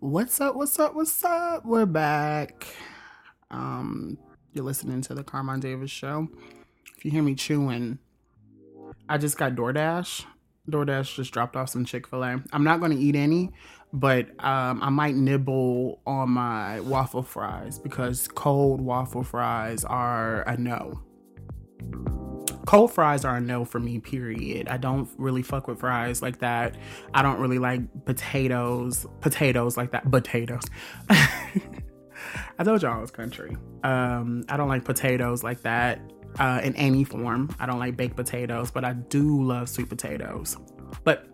What's up? What's up? What's up? We're back. Um, you're listening to the Carmine Davis show. If you hear me chewing, I just got DoorDash. DoorDash just dropped off some Chick Fil A. I'm not going to eat any, but um, I might nibble on my waffle fries because cold waffle fries are a no cold fries are a no for me period. I don't really fuck with fries like that. I don't really like potatoes potatoes like that potatoes. I told y'all i was country. Um i don't like potatoes like that uh in any form. I don't like baked potatoes but i do love sweet potatoes. But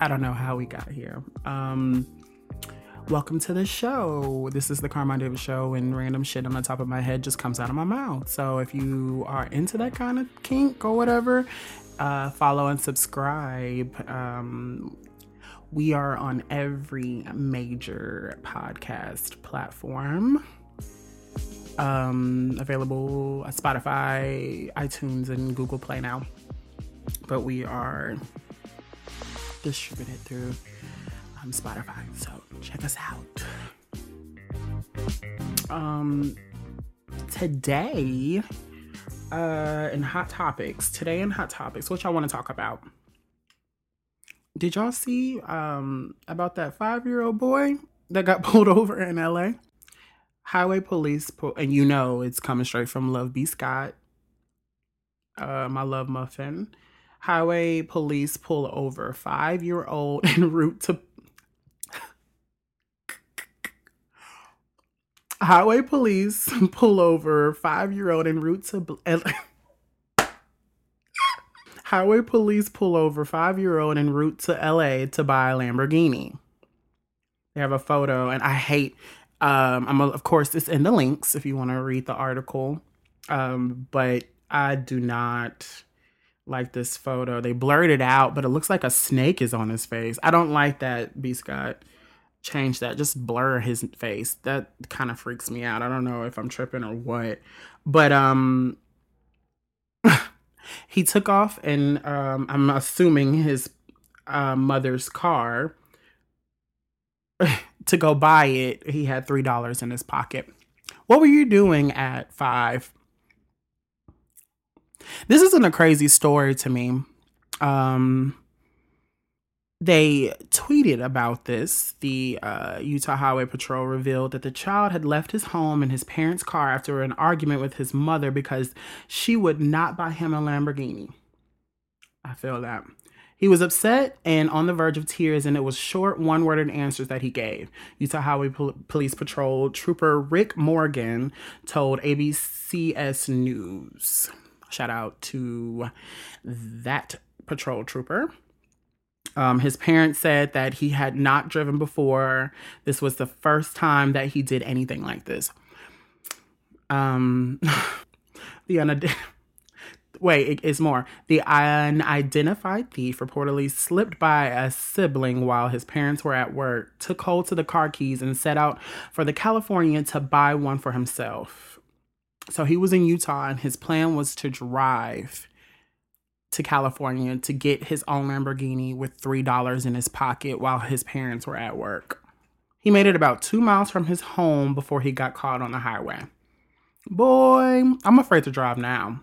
i don't know how we got here. Um welcome to the show. This is the Carmine Davis Show, and random shit on the top of my head just comes out of my mouth. So if you are into that kind of kink or whatever, uh, follow and subscribe. Um, we are on every major podcast platform. Um, available Spotify, iTunes, and Google Play now. But we are distributed through um, Spotify. So check us out. Um, today, uh, in Hot Topics, today in Hot Topics, what y'all want to talk about? Did y'all see um about that five year old boy that got pulled over in LA? Highway police, pull, and you know it's coming straight from Love B. Scott, uh, my love muffin. Highway police pull over five year old en route to Highway police pull over five year old en route to. Highway police pull over five year old en route to LA to buy a Lamborghini. They have a photo, and I hate. Um, I'm a, of course it's in the links if you want to read the article, um, but I do not like this photo. They blurred it out, but it looks like a snake is on his face. I don't like that, B. Scott change that just blur his face. That kind of freaks me out. I don't know if i'm tripping or what. But um he took off and um i'm assuming his uh, mother's car to go buy it he had three dollars in his pocket. What were you doing at five? This isn't a crazy story to me. Um they tweeted about this. The uh, Utah Highway Patrol revealed that the child had left his home in his parents' car after an argument with his mother because she would not buy him a Lamborghini. I feel that. He was upset and on the verge of tears, and it was short, one worded answers that he gave. Utah Highway Pol- Police Patrol Trooper Rick Morgan told ABCS News. Shout out to that patrol trooper. Um, his parents said that he had not driven before. This was the first time that he did anything like this. Um, the unid- wait, it's more. The unidentified thief reportedly slipped by a sibling while his parents were at work, took hold to the car keys, and set out for the California to buy one for himself. So he was in Utah, and his plan was to drive to California to get his own Lamborghini with $3 in his pocket while his parents were at work. He made it about two miles from his home before he got caught on the highway. Boy, I'm afraid to drive now.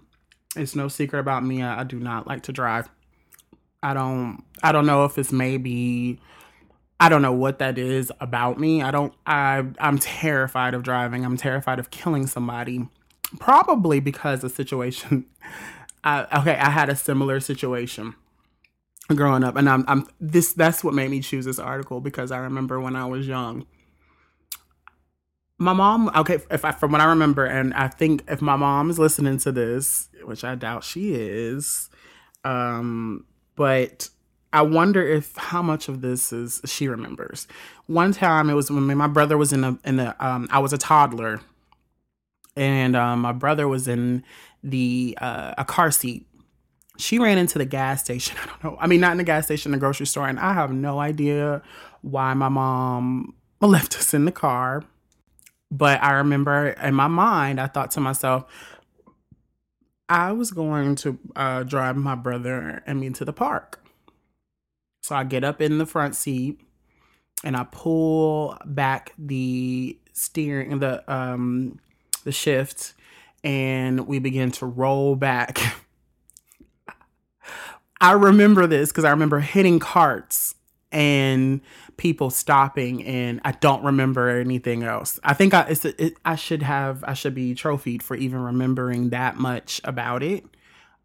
It's no secret about me. I, do not like to drive. I don't I don't know if it's maybe I don't know what that is about me. I don't I I'm terrified of driving. I'm terrified of killing somebody. Probably because the situation I, okay, I had a similar situation growing up, and I'm, I'm this. That's what made me choose this article because I remember when I was young. My mom, okay, if I from what I remember, and I think if my mom is listening to this, which I doubt she is, um, but I wonder if how much of this is she remembers. One time it was when my brother was in a in a um I was a toddler and um, my brother was in the uh, a car seat. She ran into the gas station. I don't know. I mean, not in the gas station, the grocery store, and I have no idea why my mom left us in the car. But I remember in my mind, I thought to myself, I was going to uh, drive my brother and me to the park. So I get up in the front seat and I pull back the steering the um the shift and we begin to roll back. I remember this because I remember hitting carts and people stopping and I don't remember anything else. I think I it, I should have I should be trophied for even remembering that much about it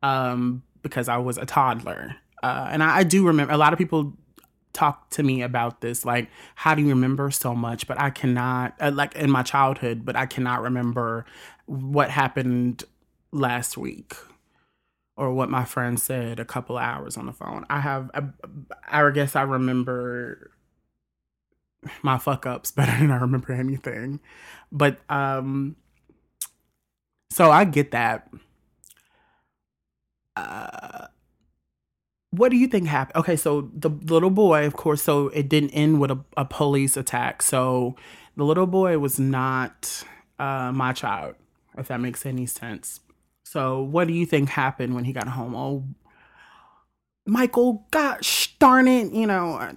um because I was a toddler. Uh, and I, I do remember a lot of people talk to me about this like how do you remember so much but i cannot uh, like in my childhood but i cannot remember what happened last week or what my friend said a couple hours on the phone i have I, I guess i remember my fuck ups better than i remember anything but um so i get that uh what do you think happened? Okay, so the little boy, of course, so it didn't end with a, a police attack. So the little boy was not uh, my child, if that makes any sense. So what do you think happened when he got home? Oh, Michael, gosh darn it, you know,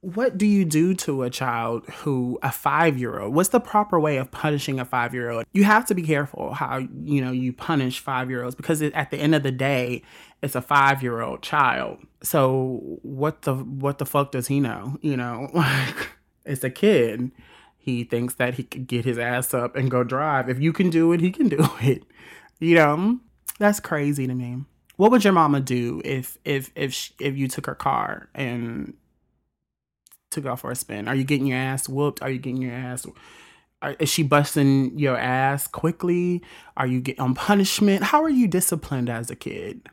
what do you do to a child who a five year old what's the proper way of punishing a five year old you have to be careful how you know you punish five year olds because it, at the end of the day it's a five year old child. So what the what the fuck does he know? You know like it's a kid he thinks that he could get his ass up and go drive if you can do it he can do it you know that's crazy to me what would your mama do if if if she, if you took her car and took off for a spin? Are you getting your ass whooped? Are you getting your ass? Are, is she busting your ass quickly? Are you getting on punishment? How are you disciplined as a kid?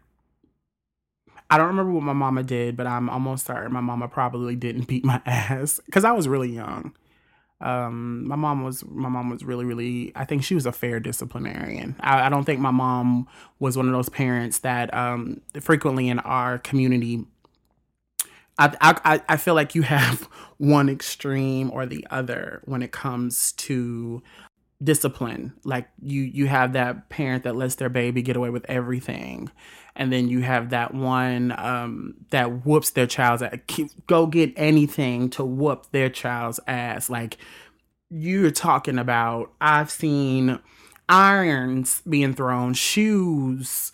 I don't remember what my mama did, but I'm almost certain my mama probably didn't beat my ass because I was really young. Um, my mom was my mom was really really I think she was a fair disciplinarian. I, I don't think my mom was one of those parents that um, frequently in our community I, I I feel like you have one extreme or the other when it comes to discipline. Like you you have that parent that lets their baby get away with everything, and then you have that one um, that whoops their child's ass. Go get anything to whoop their child's ass. Like you're talking about. I've seen irons being thrown, shoes,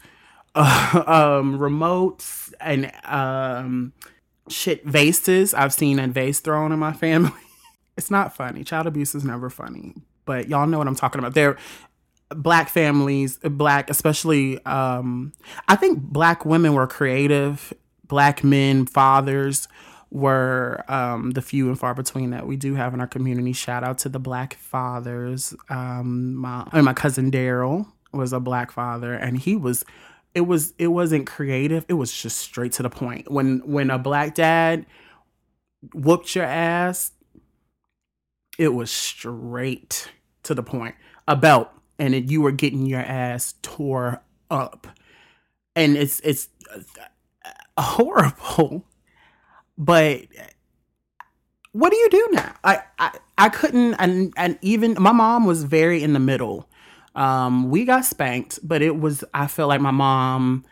uh, um, remotes, and um shit vases. I've seen a vase thrown in my family. it's not funny. Child abuse is never funny, but y'all know what I'm talking about. There black families, black especially um I think black women were creative, black men, fathers were um the few and far between that we do have in our community. Shout out to the black fathers. Um my I mean, my cousin Daryl was a black father and he was it was it wasn't creative. It was just straight to the point. When when a black dad whooped your ass, it was straight to the point. A belt, and it, you were getting your ass tore up, and it's it's horrible. But what do you do now? I I, I couldn't, and and even my mom was very in the middle um, we got spanked, but it was, I feel like my mom,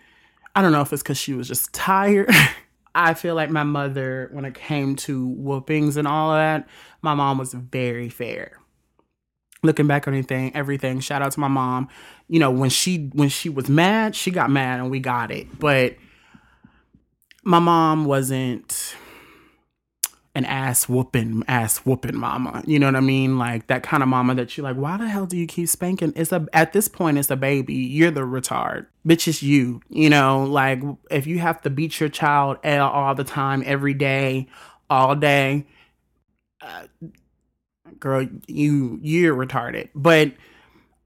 I don't know if it's because she was just tired. I feel like my mother, when it came to whoopings and all of that, my mom was very fair. Looking back on anything, everything, shout out to my mom. You know, when she when she was mad, she got mad and we got it. But my mom wasn't an ass whooping, ass whooping mama. You know what I mean? Like that kind of mama that you're like, why the hell do you keep spanking? It's a at this point, it's a baby. You're the retard. Bitch, it's you. You know, like if you have to beat your child all the time, every day, all day, uh, girl, you you're retarded. But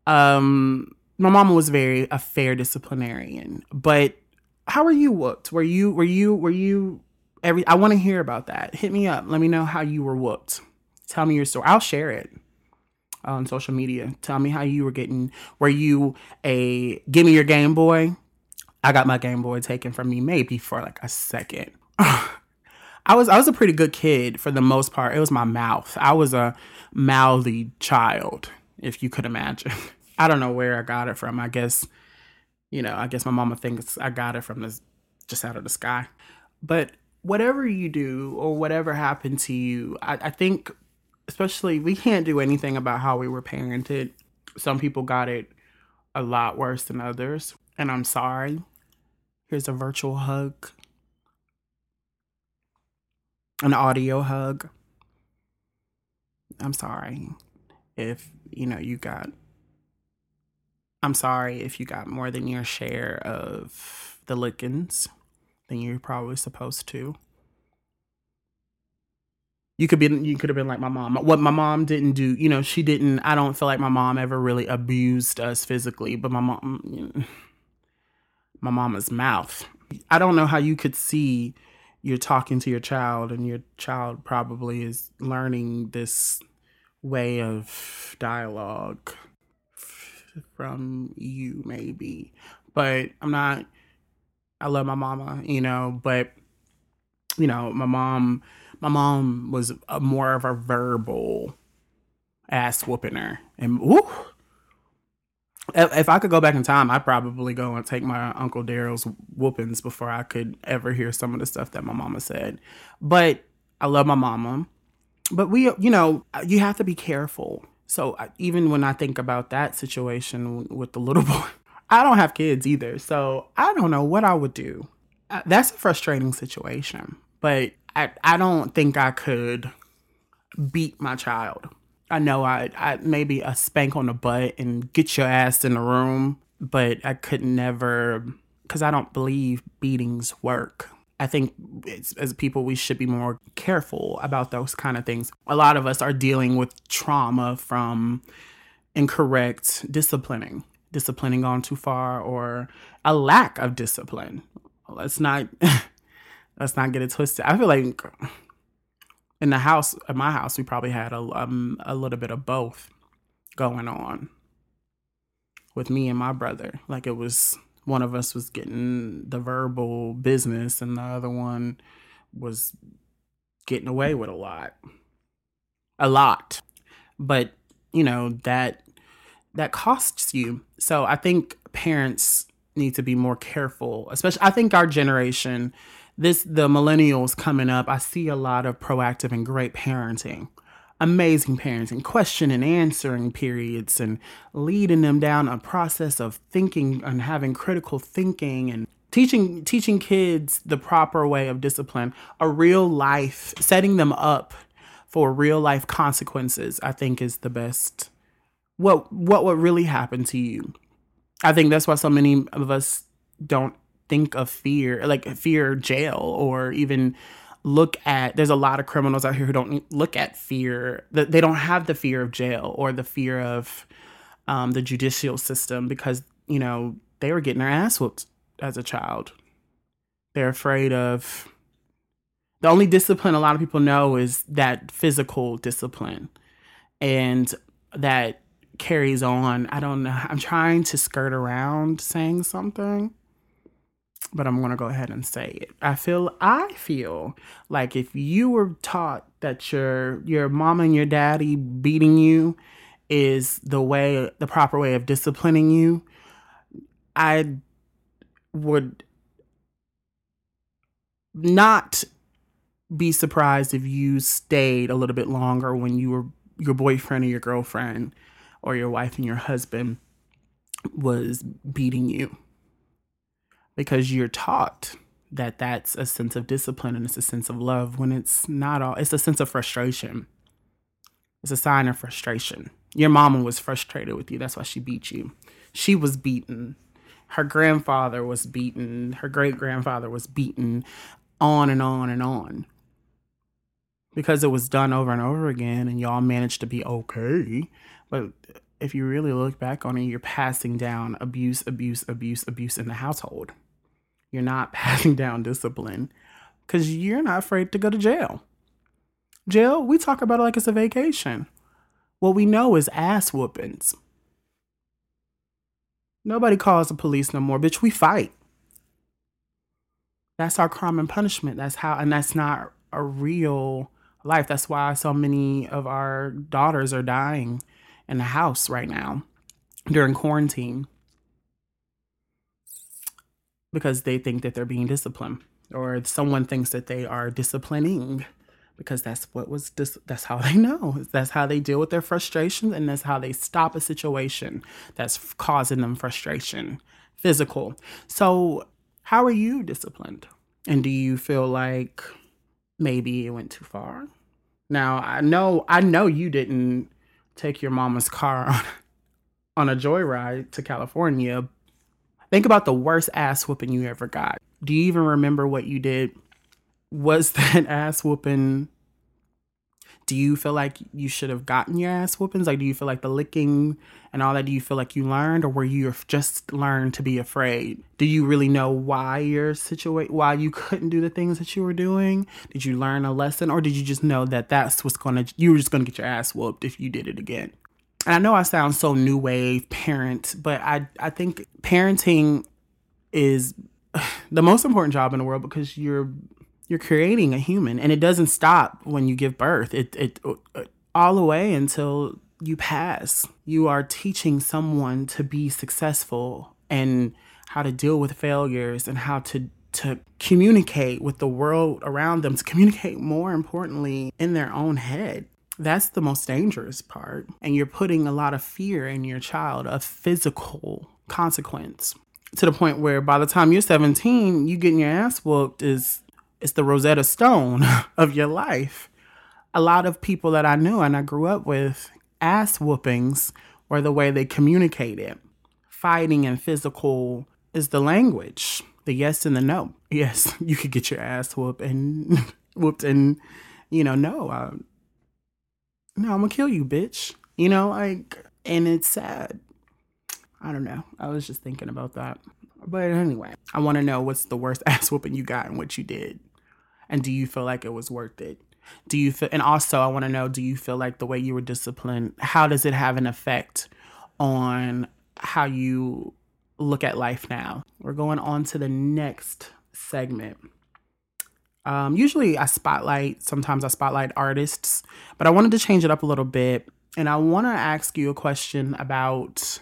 um, my mama was very a fair disciplinarian. But how were you whooped? Were you were you were you every I want to hear about that. Hit me up. Let me know how you were whooped. Tell me your story. I'll share it on social media. Tell me how you were getting. Were you a give me your Game Boy? I got my Game Boy taken from me maybe for like a second. I was I was a pretty good kid for the most part. It was my mouth. I was a mouthy child, if you could imagine. I don't know where I got it from. I guess, you know, I guess my mama thinks I got it from this just out of the sky. But whatever you do or whatever happened to you, I, I think, especially, we can't do anything about how we were parented. Some people got it a lot worse than others. And I'm sorry. Here's a virtual hug, an audio hug. I'm sorry if, you know, you got, I'm sorry if you got more than your share of the lickings than you're probably supposed to. You could be you could have been like my mom. What my mom didn't do, you know, she didn't I don't feel like my mom ever really abused us physically, but my mom you know, my mama's mouth. I don't know how you could see you're talking to your child and your child probably is learning this way of dialogue from you maybe. But I'm not I love my mama, you know, but you know, my mom my mom was a, more of a verbal ass whooping her. And whoo, if, I could go back in time, I'd probably go and take my Uncle Daryl's whoopings before I could ever hear some of the stuff that my mama said. But I love my mama. But we, you know, you have to be careful. So even when I think about that situation with the little boy, I don't have kids either. So I don't know what I would do. Uh, that's a frustrating situation. But I, I don't think I could beat my child. I know I, I maybe a spank on the butt and get your ass in the room, but I could never because I don't believe beatings work. I think as people, we should be more careful about those kind of things. A lot of us are dealing with trauma from incorrect disciplining, disciplining gone too far, or a lack of discipline. Let's not let's not get it twisted. I feel like in the house, at my house, we probably had a um, a little bit of both going on with me and my brother. Like it was one of us was getting the verbal business, and the other one was getting away with a lot, a lot. But you know that that costs you. So I think parents need to be more careful, especially I think our generation this the millennials coming up, I see a lot of proactive and great parenting. Amazing parenting, question and answering periods, and leading them down a process of thinking and having critical thinking and teaching teaching kids the proper way of discipline, a real life, setting them up for real life consequences. I think is the best. What what would really happen to you? I think that's why so many of us don't think of fear, like fear jail, or even look at there's a lot of criminals out here who don't look at fear that they don't have the fear of jail or the fear of um, the judicial system because you know they were getting their ass whooped as a child. They're afraid of the only discipline a lot of people know is that physical discipline and that carries on. I don't know i'm trying to skirt around saying something but I'm going to go ahead and say it. I feel I feel like if you were taught that your your mom and your daddy beating you is the way the proper way of disciplining you, I would not be surprised if you stayed a little bit longer when you were your boyfriend or your girlfriend or your wife and your husband was beating you because you're taught that that's a sense of discipline and it's a sense of love when it's not all it's a sense of frustration. It's a sign of frustration. Your mama was frustrated with you. That's why she beat you. She was beaten. Her grandfather was beaten. Her great grandfather was beaten. On and on and on. Because it was done over and over again and y'all managed to be okay. But if you really look back on it you're passing down abuse abuse abuse abuse in the household you're not passing down discipline because you're not afraid to go to jail. Jail, we talk about it like it's a vacation. What we know is ass whoopings. Nobody calls the police no more, bitch. We fight. That's our crime and punishment. That's how, and that's not a real life. That's why so many of our daughters are dying in the house right now during quarantine because they think that they're being disciplined. or someone thinks that they are disciplining because that's what was dis- that's how they know. That's how they deal with their frustrations and that's how they stop a situation that's causing them frustration physical. So how are you disciplined? And do you feel like maybe it went too far? Now i know i know you didn't take your mama's car on, on a joyride to california think about the worst ass whooping you ever got. Do you even remember what you did? Was that ass whooping do you feel like you should have gotten your ass whoopings? Like do you feel like the licking and all that do you feel like you learned or were you just learned to be afraid? Do you really know why your situation, why you couldn't do the things that you were doing? Did you learn a lesson or did you just know that that's what's gonna you were just gonna get your ass whooped if you did it again and i know i sound so new wave parent but i i think parenting is the most important job in the world because you're you're creating a human and it doesn't stop when you give birth. It it uh, all the way until you pass. You are teaching someone to be successful and how to deal with failures and how to to communicate with the world around them to communicate more importantly in their own head that's the most dangerous part and you're putting a lot of fear in your child a physical consequence to the point where by the time you're 17, you getting your ass whooped is it's the Rosetta Stone of your life. A lot of people that I knew and I grew up with, ass whoopings were the way they communicated. Fighting and physical is the language, the yes and the no. Yes, you could get your ass whooped and whooped and you know, no, no, I'm gonna kill you, bitch. You know, like, and it's sad I don't know. I was just thinking about that. But anyway, I want to know what's the worst ass whooping you got and what you did. And do you feel like it was worth it? Do you feel, and also I want to know, do you feel like the way you were disciplined, how does it have an effect on how you look at life now? We're going on to the next segment. Um, usually I spotlight, sometimes I spotlight artists, but I wanted to change it up a little bit. And I want to ask you a question about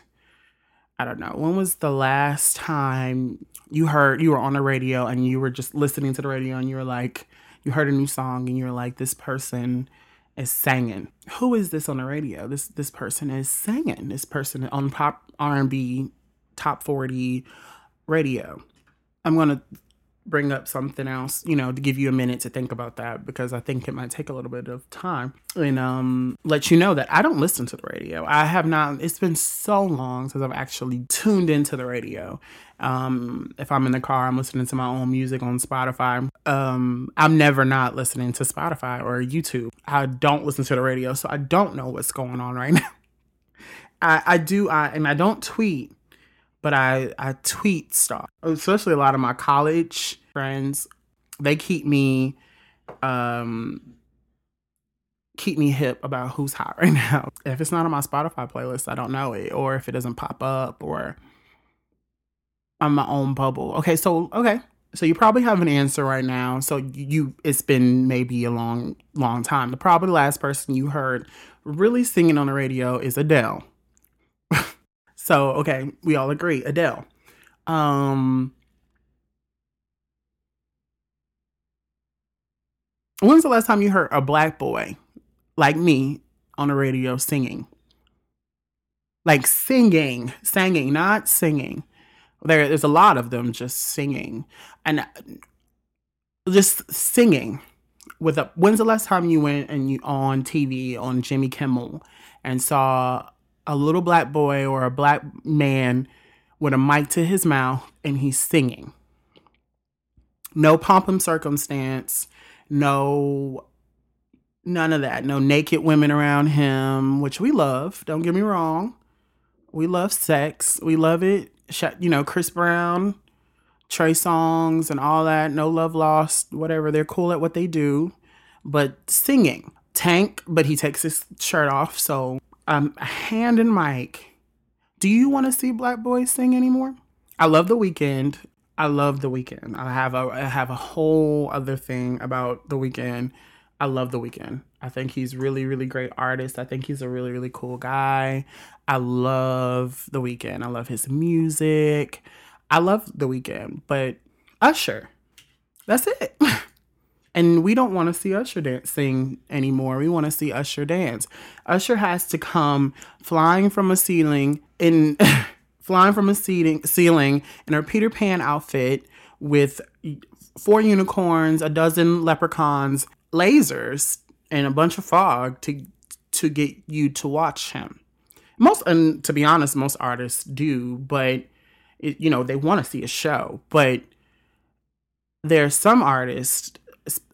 I don't know. When was the last time you heard you were on the radio and you were just listening to the radio and you were like, you heard a new song and you're like, this person is singing. Who is this on the radio? This this person is singing. This person on pop R and B top forty radio. I'm gonna bring up something else, you know, to give you a minute to think about that because I think it might take a little bit of time and um let you know that I don't listen to the radio. I have not it's been so long since I've actually tuned into the radio. Um if I'm in the car, I'm listening to my own music on Spotify. Um I'm never not listening to Spotify or YouTube. I don't listen to the radio, so I don't know what's going on right now. I I do I and I don't tweet but I I tweet stuff. Especially a lot of my college friends, they keep me um keep me hip about who's hot right now. If it's not on my Spotify playlist, I don't know it, or if it doesn't pop up, or on my own bubble. Okay, so okay, so you probably have an answer right now. So you, it's been maybe a long, long time. The probably last person you heard really singing on the radio is Adele. So, okay, we all agree. Adele. Um When's the last time you heard a black boy like me on the radio singing? Like singing, singing, not singing. There, there's a lot of them just singing and just singing. With a, when's the last time you went and you on TV on Jimmy Kimmel and saw a little black boy or a black man with a mic to his mouth and he's singing. No pomp and circumstance, no none of that. No naked women around him, which we love. Don't get me wrong. We love sex. We love it. You know, Chris Brown, Trey Songz and all that. No love lost, whatever. They're cool at what they do. But singing. Tank, but he takes his shirt off. So um, hand and mic. Do you want to see Black Boys sing anymore? I love the Weeknd. I love the Weeknd. I have a I have a whole other thing about the Weeknd. I love the Weeknd. I think he's really really great artist. I think he's a really really cool guy. I love the Weeknd. I love his music. I love the Weeknd, but Usher. That's it. And we don't want to see Usher dance sing anymore. We want to see Usher dance. Usher has to come flying from a ceiling in flying from a ceiling ceiling in her Peter Pan outfit with four unicorns, a dozen leprechauns, lasers, and a bunch of fog to to get you to watch him. Most and to be honest, most artists do, but it, you know, they want to see a show, but there's some artists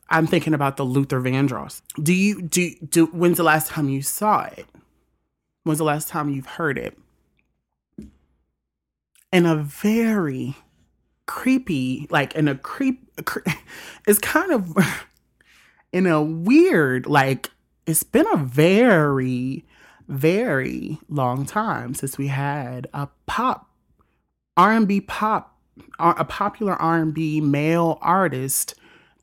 I'm thinking about the Luther Vandross. Do you do do when's the last time you saw it? When's the last time you've heard it? In a very creepy, like in a creep, it's kind of in a weird, like it's been a very, very long time since we had a pop, R&B pop, a popular R&B male artist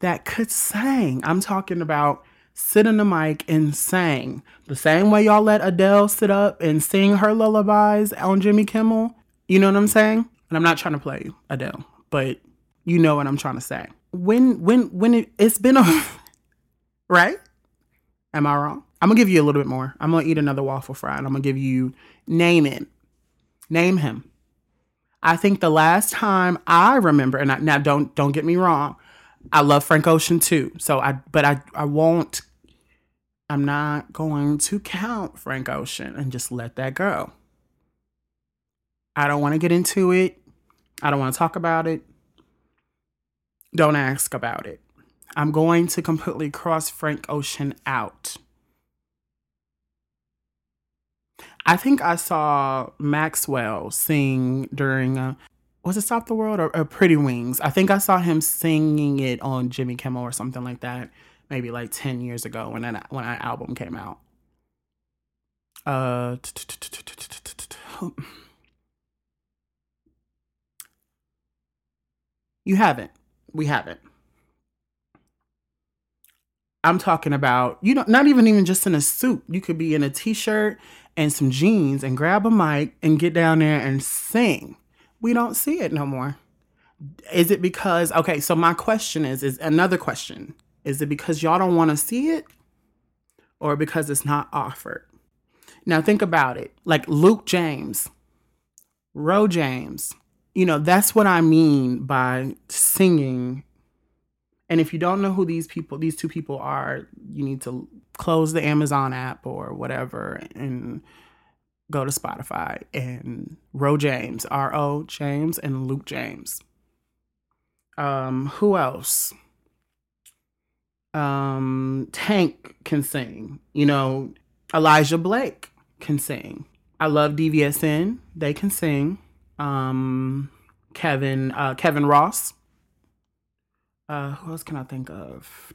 that could sing. I'm talking about sit in the mic and sang. The same way y'all let Adele sit up and sing her lullabies on Jimmy Kimmel. You know what I'm saying? And I'm not trying to play Adele, but you know what I'm trying to say. When when when it, it's been a right? Am I wrong? I'm gonna give you a little bit more. I'm gonna eat another waffle fry and I'm gonna give you name it. Name him. I think the last time I remember, and I, now don't don't get me wrong, I love Frank Ocean too. So I but I I won't I'm not going to count Frank Ocean and just let that go. I don't want to get into it. I don't want to talk about it. Don't ask about it. I'm going to completely cross Frank Ocean out. I think I saw Maxwell sing during a, was it Stop the World or, or, Pretty Wings? I think I saw him singing it on Jimmy Kimmel or something like that, maybe like ten years ago when that when that album came out. Uh, you haven't. We haven't. I'm talking about you know not even even just in a suit. You could be in a t-shirt and some jeans and grab a mic and get down there and sing we don't see it no more. Is it because okay, so my question is is another question. Is it because y'all don't want to see it or because it's not offered? Now think about it. Like Luke James, Ro James, you know, that's what I mean by singing. And if you don't know who these people, these two people are, you need to close the Amazon app or whatever and go to Spotify and Ro James, R O James, and Luke James. Um, who else? Um, Tank can sing. You know, Elijah Blake can sing. I love DVSN. They can sing. Um, Kevin, uh, Kevin Ross. Uh, who else can I think of?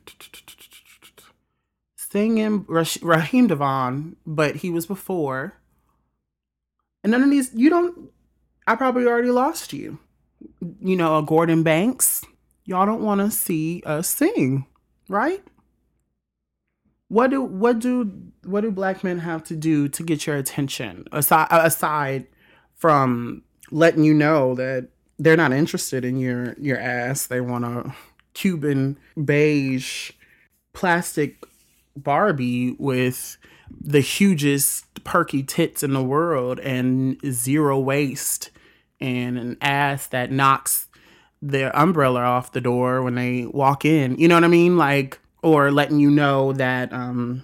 Singing Raheem DeVaughn, but he was before. And none of these, you don't, I probably already lost you. You know, a Gordon Banks, y'all don't want to see us sing, right? What do what do what do black men have to do to get your attention aside aside from letting you know that they're not interested in your your ass. They want a Cuban beige plastic Barbie with the hugest perky tits in the world and zero waist and an ass that knocks their umbrella off the door when they walk in. You know what I mean? Like or letting you know that um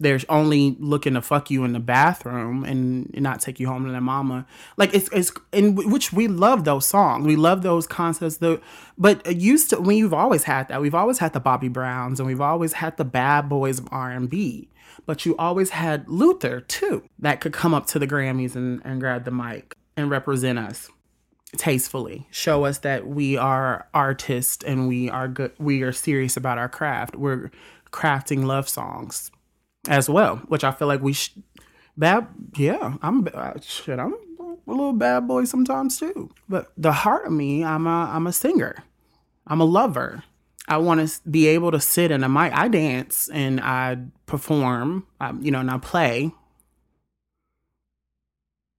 they're only looking to fuck you in the bathroom and not take you home to their mama. Like it's it's in which we love those songs. We love those concepts. The but used to we've always had that. We've always had the Bobby Browns and we've always had the bad boys of R and B. But you always had Luther too that could come up to the Grammys and, and grab the mic and represent us tastefully show us that we are artists and we are good we are serious about our craft we're crafting love songs as well, which I feel like we should. Bad, yeah, I'm shit. I'm a little bad boy sometimes too. But the heart of me, I'm a I'm a singer. I'm a lover. I want to be able to sit in a mic. I dance and I perform, um, you know, and I play.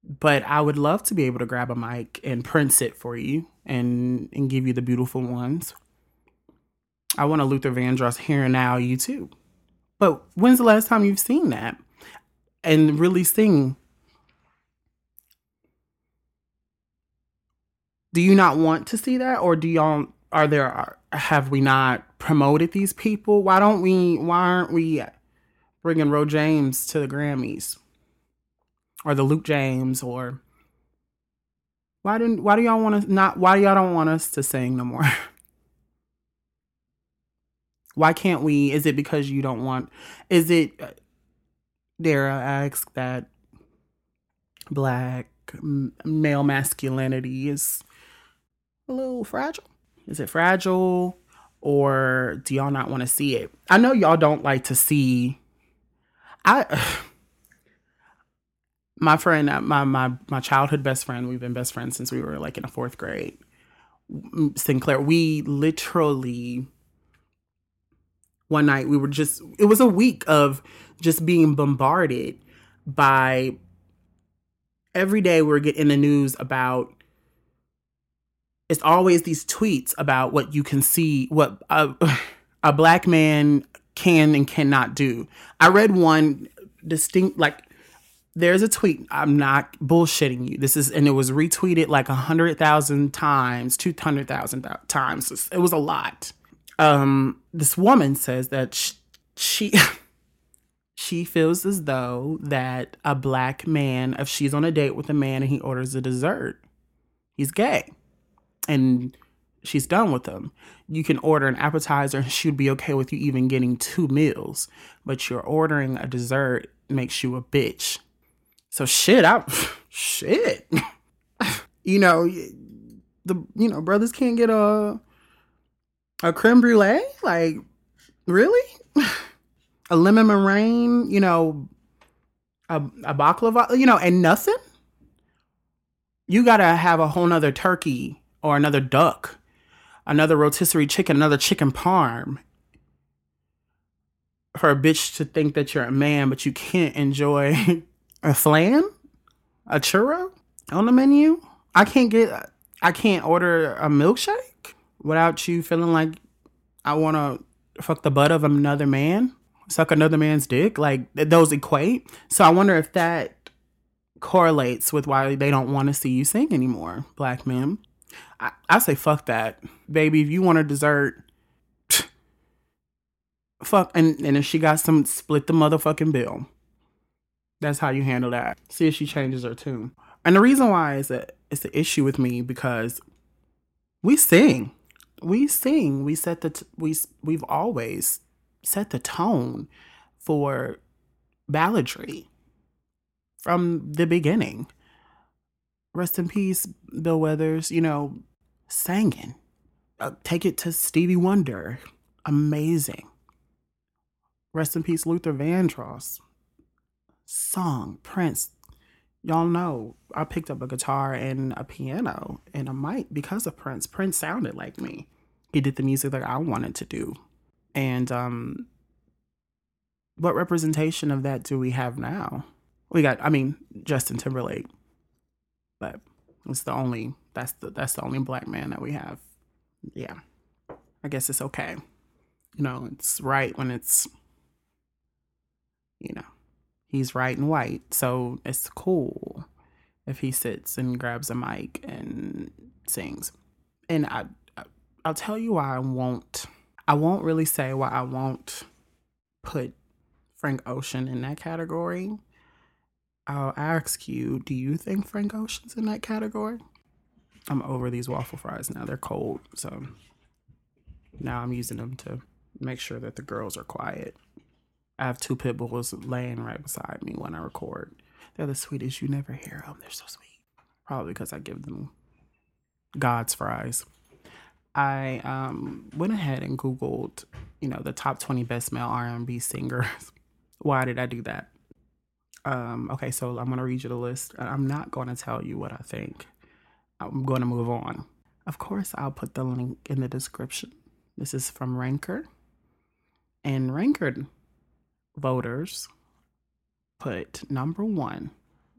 But I would love to be able to grab a mic and prince it for you and and give you the beautiful ones I want a Luther Vandross here and now you too. But when's the last time you've seen that? And really sing do you not want to see that or do y'all are there have we not promoted these people? Why don't we why aren't we bringing Ro James to the Grammys? Or the Luke James or why didn't why do y'all want to not why do y'all don't want us to sing no more? Why can't we is it because you don't want is it uh, Dara dare I ask that black male masculinity is a little fragile? Is it fragile or do y'all not want to see it? I know y'all don't like to see I my friend uh, my my my childhood best friend, we've been best friends since we were like in the 4th grade. Sinclair, we literally one night we were just it was a week of just being bombarded by every day we're getting the news about it's always these tweets about what you can see, what a, a black man can and cannot do. I read one distinct, like, there's a tweet. I'm not bullshitting you. This is, and it was retweeted like a hundred thousand times, two hundred thousand times. It was a lot. Um, this woman says that she she feels as though that a black man, if she's on a date with a man and he orders a dessert, he's gay and she's done with them. You can order an appetizer and she'd be okay with you even getting two meals, but you're ordering a dessert makes you a bitch. So shit, I shit. you know, the you know, brothers can't get a a creme brulee? Like really? a lemon meringue, you know, a, a baklava, you know, and nothing? You gotta have a whole nother turkey or another duck, another rotisserie chicken, another chicken parm. For a bitch to think that you're a man, but you can't enjoy a flan, a churro on the menu. I can't get, I can't order a milkshake without you feeling like I want to fuck the butt of another man, suck another man's dick. Like those equate. So I wonder if that correlates with why they don't want to see you sing anymore, black men. I, I say fuck that, baby. If you want a dessert, fuck. And and if she got some, split the motherfucking bill. That's how you handle that. See if she changes her tune. And the reason why is that it's an issue with me because we sing, we sing, we set the t- we we've always set the tone for balladry from the beginning. Rest in peace, Bill Withers. You know, singing. Uh, take it to Stevie Wonder. Amazing. Rest in peace, Luther Vandross. Song, Prince. Y'all know I picked up a guitar and a piano and a mic because of Prince. Prince sounded like me. He did the music that I wanted to do. And um what representation of that do we have now? We got I mean Justin Timberlake. But it's the only that's the that's the only black man that we have. Yeah. I guess it's okay. You know, it's right when it's you know, he's right and white. So it's cool if he sits and grabs a mic and sings. And I, I I'll tell you why I won't I won't really say why I won't put Frank Ocean in that category. I'll ask you, do you think Frank Ocean's in that category? I'm over these waffle fries now. They're cold. So now I'm using them to make sure that the girls are quiet. I have two pit bulls laying right beside me when I record. They're the sweetest. You never hear them. They're so sweet. Probably because I give them God's fries. I um, went ahead and Googled, you know, the top 20 best male R&B singers. Why did I do that? Um, okay, so I'm going to read you the list. I'm not going to tell you what I think. I'm going to move on. Of course, I'll put the link in the description. This is from Ranker. And Ranker voters put number one,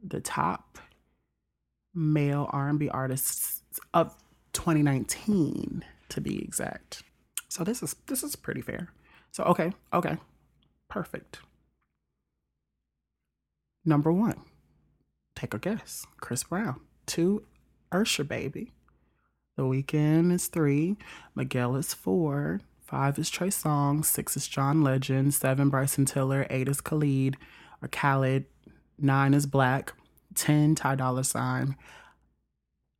the top male R&B artists of 2019 to be exact. So this is this is pretty fair. So okay, okay. Perfect. Number 1. Take a guess. Chris Brown. 2 Usher Baby. The Weeknd is three, Miguel is four, five is Trey Songz, six is John Legend, seven Bryson Tiller, eight is Khalid or Khaled. nine is Black, ten Ty Dollar Sign,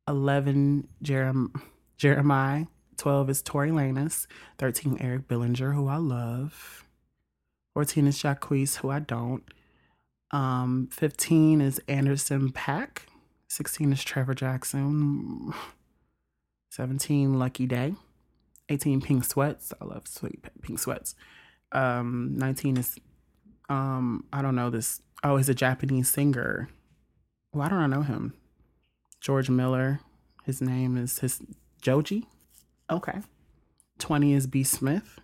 eleven Jerem- Jeremiah, twelve is Tory Lanez, thirteen Eric Bellinger, who I love, fourteen is Jacquees, who I don't, um, fifteen is Anderson .Paak. 16 is Trevor Jackson. 17, Lucky Daye. 18, Pink Sweats. I love sweet pink sweats. Um, 19 is, um, I don't know this. Oh, he's a Japanese singer. Why don't I know him? George Miller. His name is his Joji. Okay. 20 is B. Smith.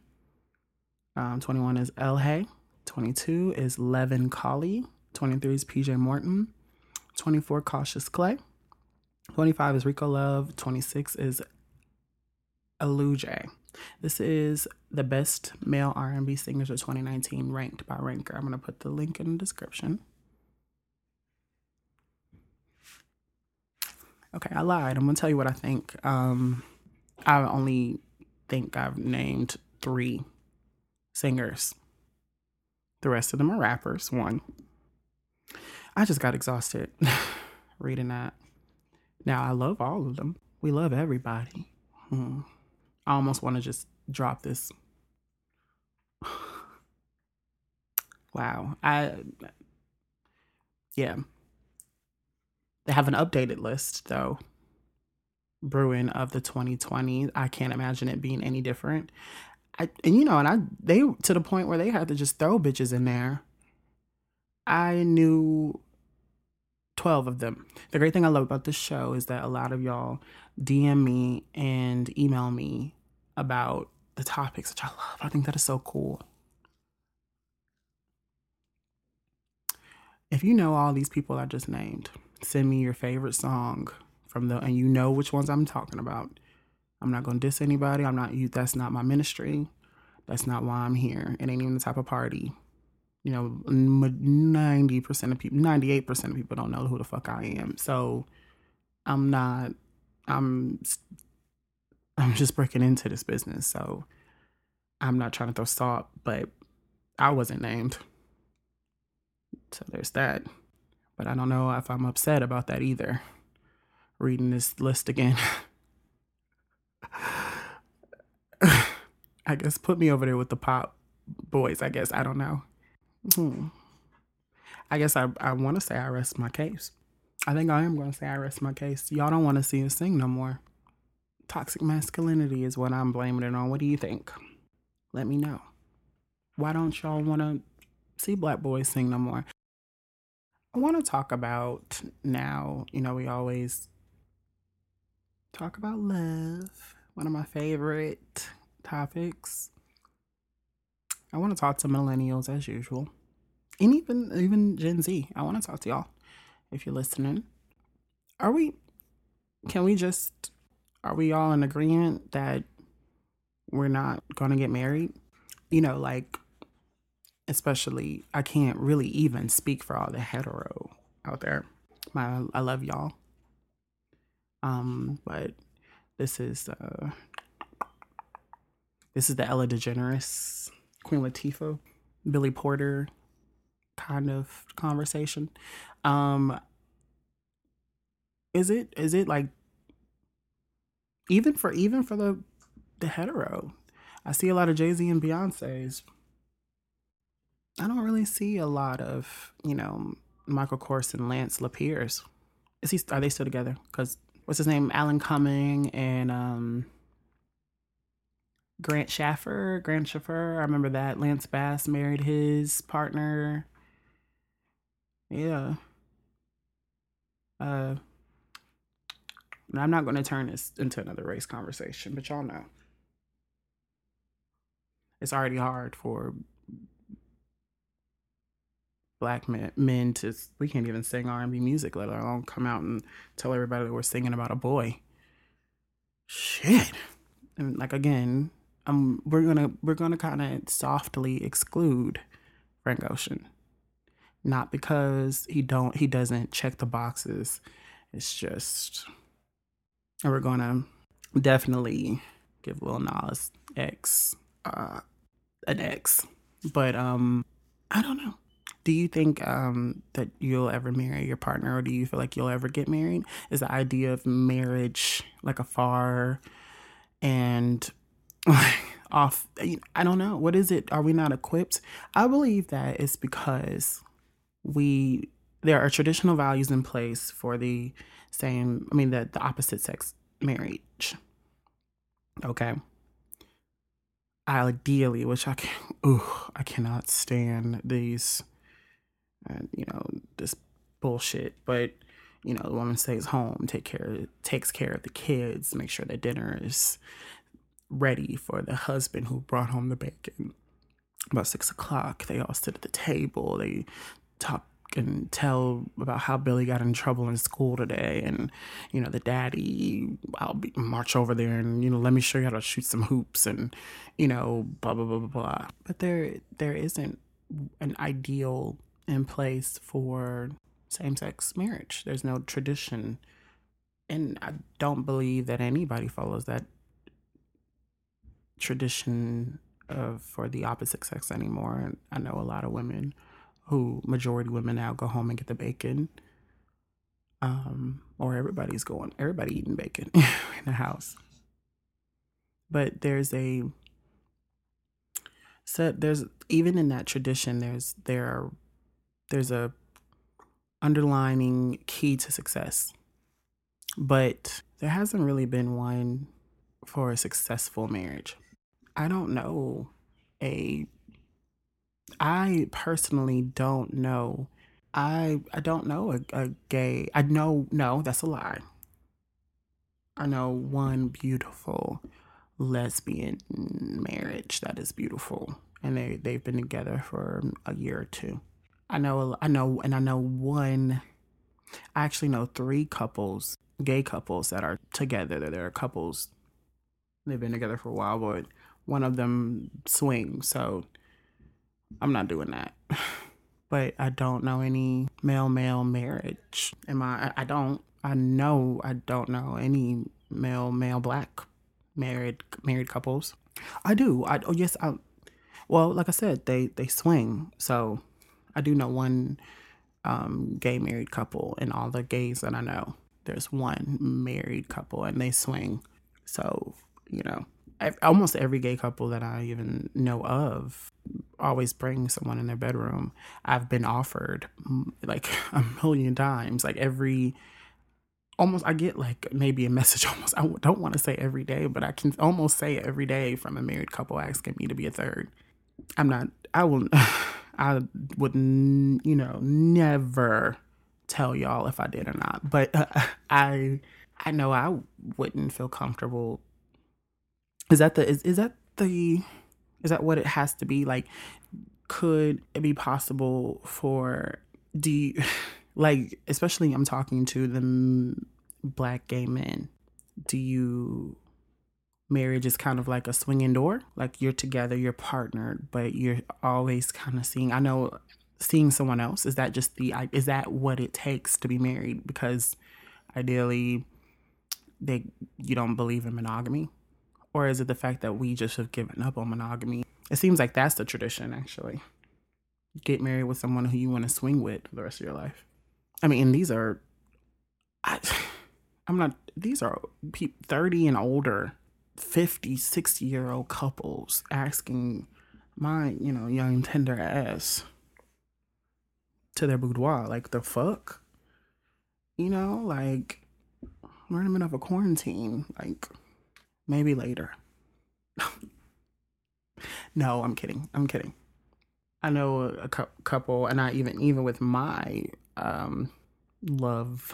Um, 21 is El Hay. 22 is Levin Collie. 23 is PJ Morton. 24, Cautious Clay. 25 is Rico Love. 26 is Aluj. This is the best male R&B singers of 2019 ranked by Ranker. I'm going to put the link in the description. Okay, I lied. I'm going to tell you what I think. Um, I only think I've named three singers. The rest of them are rappers. One. I just got exhausted reading that. Now, I love all of them. We love everybody. Hmm. I almost want to just drop this. wow. I, yeah. They have an updated list, though. Brewing of the 2020. I can't imagine it being any different. I, and you know, and I, they, to the point where they had to just throw bitches in there. I knew 12 of them. The great thing I love about this show is that a lot of y'all DM me and email me about the topics, which I love. I think that is so cool. If you know all these people I just named, send me your favorite song from the, and you know which ones I'm talking about. I'm not gonna diss anybody. I'm not you. That's not my ministry. That's not why I'm here. It ain't even the type of party you know, 90% of people, 98% of people don't know who the fuck I am. So I'm not, I'm, I'm just breaking into this business. So I'm not trying to throw salt, but I wasn't named. So there's that. But I don't know if I'm upset about that either. Reading this list again. I guess put me over there with the pop boys, I guess. I don't know. Hmm. I guess I, I want to say I rest my case. I think I am going to say I rest my case. Y'all don't want to see us sing no more. Toxic masculinity is what I'm blaming it on. What do you think? Let me know. Why don't y'all want to see black boys sing no more? I want to talk about now, you know, we always talk about love, one of my favorite topics. I want to talk to millennials as usual and even even Gen Z. I want to talk to y'all if you're listening. Are we? Can we just? Are we all in agreement that we're not going to get married? You know, like especially I can't really even speak for all the hetero out there. My I love y'all. Um, but this is uh this is the Ellen DeGeneres, Queen Latifah, Billy Porter, kind of conversation. Um is it is it like even for even for the the hetero? I see a lot of Jay-Z and Beyonce's. I don't really see a lot of, you know, Michael Kors and Lance LePere's. Is he are they still together? Cuz what's his name? Alan Cumming and um Grant Shaffer, Grant Shaffer. I remember that Lance Bass married his partner. Yeah. Uh, I'm not going to turn this into another race conversation, but y'all know it's already hard for black men, men to we can't even sing R&B music, let alone come out and tell everybody that we're singing about a boy. Shit. And like again, um, we're gonna we're gonna kind of softly exclude Frank Ocean, not because he don't he doesn't check the boxes. It's just, we're gonna definitely give Lil Nas X uh, an X, but um, I don't know. Do you think um, that you'll ever marry your partner, or do you feel like you'll ever get married? Is the idea of marriage like a far and off? I don't know. What is it? Are we not equipped? I believe that it's because we there are traditional values in place for the same. I mean, the the opposite sex marriage. Okay I ideally, which I can, ooh, I cannot stand these and you know this bullshit but you know the woman stays home take care takes care of the kids make sure that dinner is ready for the husband who brought home the bacon about six o'clock they all sit at the table they talk and tell about how Billy got in trouble in school today, and you know the daddy. I'll be, march over there and you know let me show you how to shoot some hoops, and you know blah blah blah blah blah. But there there isn't an ideal in place for same sex marriage. There's no tradition. And I don't believe that anybody follows that tradition of for the opposite sex anymore. I know a lot of women who majority women now go home and get the bacon. Um, or everybody's going, everybody eating bacon in the house. But there's a so there's even in that tradition, there's there are there's a underlining key to success. But there hasn't really been one for a successful marriage. I don't know a I personally don't know. I I don't know a, a gay. I know no, that's a lie. I know one beautiful lesbian marriage that is beautiful and they they've been together for a year or two. I know, I know, and I know one. I actually know three couples, gay couples that are together. They're couples. They've been together for a while, but one of them swings. So I'm not doing that. but I don't know any male male marriage. Am I? I don't. I know I don't know any male male black married married couples. I do. I oh yes. I well, like I said, they they swing. So I do know one um, gay married couple, and all the gays that I know, there's one married couple, and they swing. So you know, almost every gay couple that I even know of always bring someone in their bedroom. I've been offered like a million times, like every almost I get like maybe a message almost I don't want to say every day, but I can almost say every day from a married couple asking me to be a third. I'm not I will I would you know never tell y'all if I did or not, but uh, I I know I wouldn't feel comfortable. Is that the is, is that the is that what it has to be like could it be possible for do you, like especially I'm talking to the black gay men do you marriage is kind of like a swinging door. Like you're together, you're partnered, but you're always kind of seeing. I know seeing someone else is that just the is that what it takes to be married? Because ideally, they you don't believe in monogamy, or is it the fact that we just have given up on monogamy? It seems like that's the tradition actually. Get married with someone who you want to swing with for the rest of your life. I mean, these are. I, I'm not. These are 30 and older 50, 60 year old couples asking my, you know, young tender ass to their boudoir. Like, the fuck? You know, like, we're in the middle of a quarantine. Like, maybe later. no, I'm kidding. I'm kidding. I know a, cu- couple, and I even even with my um love,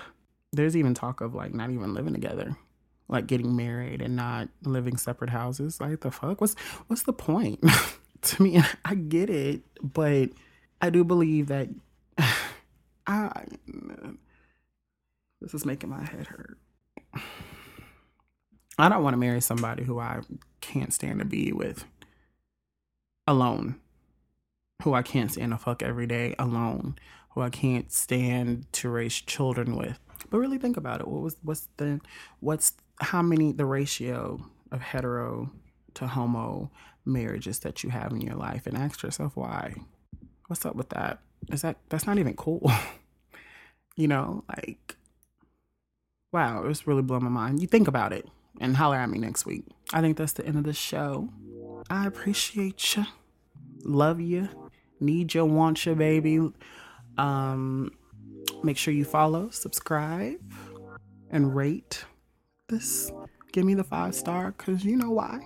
there's even talk of like not even living together like getting married and not living separate houses. Like the fuck? What's what's the point? to me, I get it, but I do believe that I this is making my head hurt. I don't want to marry somebody who I can't stand to be with alone, who I can't stand to fuck every day alone, who I can't stand to raise children with. But really think about it. What was what's the what's how many the ratio of hetero to homo marriages that you have in your life and ask yourself why. What's up with that? Is that that's not even cool? you know, like wow, it's really blowing my mind. You think about it and holler at me next week. I think that's the end of the show. I appreciate you. Love you. Need you, want you, baby. Um, make sure you follow, subscribe, and rate this. Give me the five star because you know why.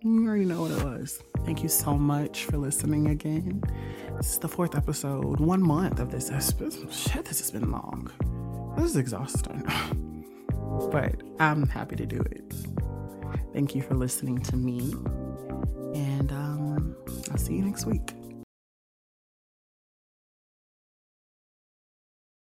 You already know what it was. Thank you so much for listening again. This is the fourth episode, one month of this. Shit, this has been long. This is exhausting. but I'm happy to do it. Thank you for listening to me. And um, I'll see you next week.